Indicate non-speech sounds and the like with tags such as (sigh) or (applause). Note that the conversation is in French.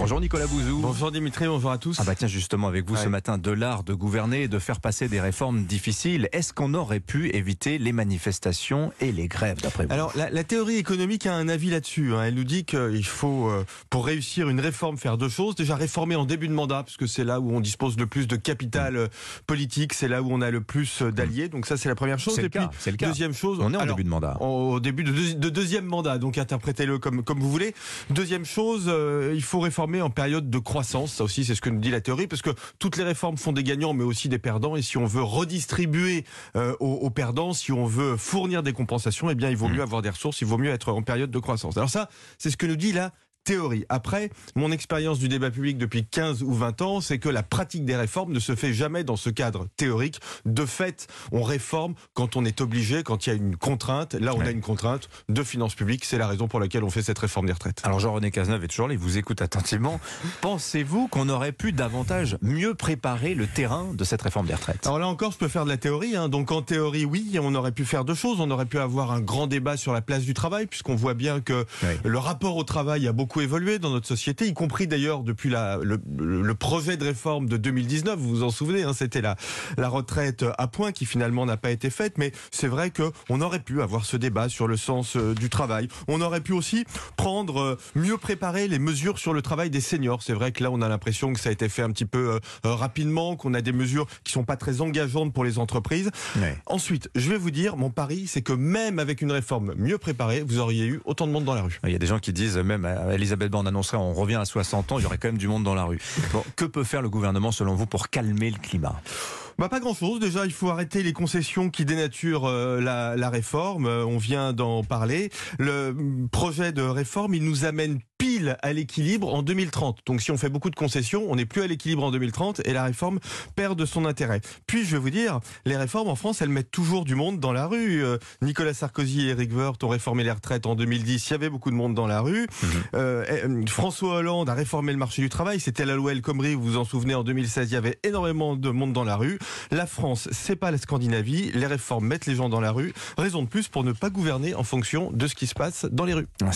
Bonjour Nicolas Bouzou. Bonjour Dimitri, bonjour à tous. Ah bah tiens justement avec vous ce matin de l'art de gouverner et de faire passer des réformes difficiles. Est-ce qu'on aurait pu éviter les manifestations et les grèves d'après vous? Alors, la, la théorie économique a un avis là-dessus. hein. Elle nous dit qu'il faut, euh, pour réussir une réforme, faire deux choses. Déjà, réformer en début de mandat, parce que c'est là où on dispose le plus de capital euh, politique, c'est là où on a le plus euh, d'alliés. Donc ça, c'est la première chose. C'est le Et puis, cas, c'est le cas. deuxième chose, On est en alors, début de mandat. Au début de, deuxi- de deuxième mandat, donc interprétez-le comme, comme vous voulez. Deuxième chose, euh, il faut réformer en période de croissance. Ça aussi, c'est ce que nous dit la théorie, parce que toutes les réformes font des gagnants, mais aussi des perdants. Et si on veut redistribuer euh, aux, aux perdants, si on veut fournir des compensations, eh bien, il vaut Mm. mieux avoir des ressources, il vaut mieux être en période de croissance. Alors ça, c'est ce que nous dit la théorie. Après, mon expérience du débat public depuis 15 ou 20 ans, c'est que la pratique des réformes ne se fait jamais dans ce cadre théorique. De fait, on réforme quand on est obligé, quand il y a une contrainte. Là, on a une contrainte de finances publiques. C'est la raison pour laquelle on fait cette réforme des retraites. Alors Jean-René Cazeneuve est toujours là, il vous écoute attentivement. (laughs) Pensez-vous qu'on aurait pu davantage mieux préparer le terrain de cette réforme des retraites? Alors là encore, je peux faire de la théorie. hein. Donc en théorie, oui, on aurait pu faire deux choses. On aurait pu avoir un grand débat sur la place du travail, puisqu'on voit bien que le rapport au travail a beaucoup évolué dans notre société, y compris d'ailleurs depuis la, le, le projet de réforme de 2019. Vous vous en souvenez, hein, c'était la, la retraite à point qui finalement n'a pas été faite. Mais c'est vrai que on aurait pu avoir ce débat sur le sens euh, du travail. On aurait pu aussi prendre, euh, mieux préparer les mesures sur le travail des seniors. C'est vrai que là, on a l'impression que ça a été fait un petit peu euh, rapidement, qu'on a des mesures qui sont pas très engageantes pour les entreprises. Ouais. Ensuite, je vais vous dire, mon pari, c'est que même avec une réforme mieux préparée, vous auriez eu autant de monde dans la rue. Il y a des gens qui disent, même euh, Elisabeth Borne annoncerait on revient à 60 ans, il y aurait quand même du monde dans la rue. Que peut faire le gouvernement selon vous pour calmer le climat? Bah pas grand chose. Déjà, il faut arrêter les concessions qui dénaturent euh, la, réforme. Euh, on vient d'en parler. Le mm, projet de réforme, il nous amène à l'équilibre en 2030. Donc si on fait beaucoup de concessions, on n'est plus à l'équilibre en 2030 et la réforme perd de son intérêt. Puis je vais vous dire, les réformes en France, elles mettent toujours du monde dans la rue. Euh, Nicolas Sarkozy et Eric Woerth ont réformé les retraites en 2010. Il y avait beaucoup de monde dans la rue. Euh, euh, François Hollande a réformé le marché du travail. C'était la loi El Khomri, vous vous en souvenez, en 2016, il y avait énormément de monde dans la rue. La France, c'est pas la Scandinavie. Les réformes mettent les gens dans la rue. Raison de plus pour ne pas gouverner en fonction de ce qui se passe dans les rues.